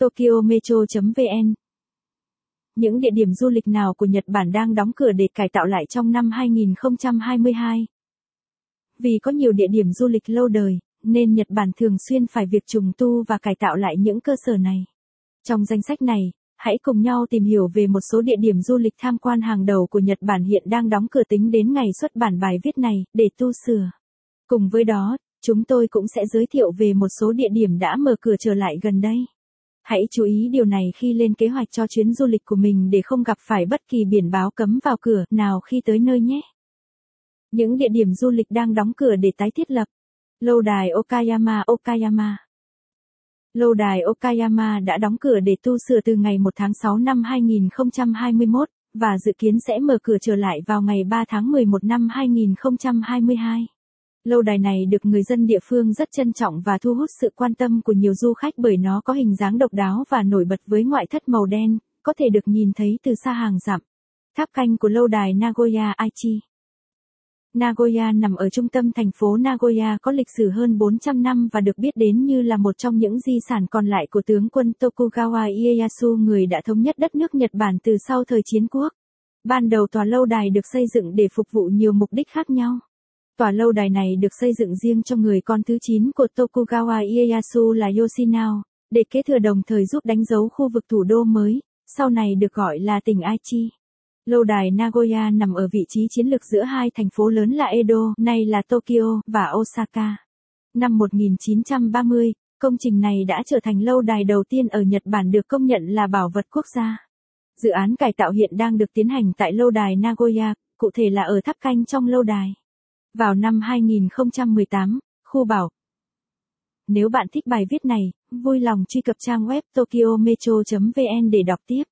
Tokyo Metro.vn Những địa điểm du lịch nào của Nhật Bản đang đóng cửa để cải tạo lại trong năm 2022? Vì có nhiều địa điểm du lịch lâu đời, nên Nhật Bản thường xuyên phải việc trùng tu và cải tạo lại những cơ sở này. Trong danh sách này, hãy cùng nhau tìm hiểu về một số địa điểm du lịch tham quan hàng đầu của Nhật Bản hiện đang đóng cửa tính đến ngày xuất bản bài viết này để tu sửa. Cùng với đó, chúng tôi cũng sẽ giới thiệu về một số địa điểm đã mở cửa trở lại gần đây. Hãy chú ý điều này khi lên kế hoạch cho chuyến du lịch của mình để không gặp phải bất kỳ biển báo cấm vào cửa nào khi tới nơi nhé. Những địa điểm du lịch đang đóng cửa để tái thiết lập. Lâu đài Okayama Okayama Lâu đài Okayama đã đóng cửa để tu sửa từ ngày 1 tháng 6 năm 2021, và dự kiến sẽ mở cửa trở lại vào ngày 3 tháng 11 năm 2022. Lâu đài này được người dân địa phương rất trân trọng và thu hút sự quan tâm của nhiều du khách bởi nó có hình dáng độc đáo và nổi bật với ngoại thất màu đen, có thể được nhìn thấy từ xa hàng dặm. Tháp canh của lâu đài Nagoya Aichi Nagoya nằm ở trung tâm thành phố Nagoya có lịch sử hơn 400 năm và được biết đến như là một trong những di sản còn lại của tướng quân Tokugawa Ieyasu người đã thống nhất đất nước Nhật Bản từ sau thời chiến quốc. Ban đầu tòa lâu đài được xây dựng để phục vụ nhiều mục đích khác nhau. Tòa lâu đài này được xây dựng riêng cho người con thứ 9 của Tokugawa Ieyasu là Yoshinao, để kế thừa đồng thời giúp đánh dấu khu vực thủ đô mới, sau này được gọi là tỉnh Aichi. Lâu đài Nagoya nằm ở vị trí chiến lược giữa hai thành phố lớn là Edo, nay là Tokyo, và Osaka. Năm 1930, công trình này đã trở thành lâu đài đầu tiên ở Nhật Bản được công nhận là bảo vật quốc gia. Dự án cải tạo hiện đang được tiến hành tại lâu đài Nagoya, cụ thể là ở tháp canh trong lâu đài. Vào năm 2018, khu bảo Nếu bạn thích bài viết này, vui lòng truy cập trang web tokyometro.vn để đọc tiếp.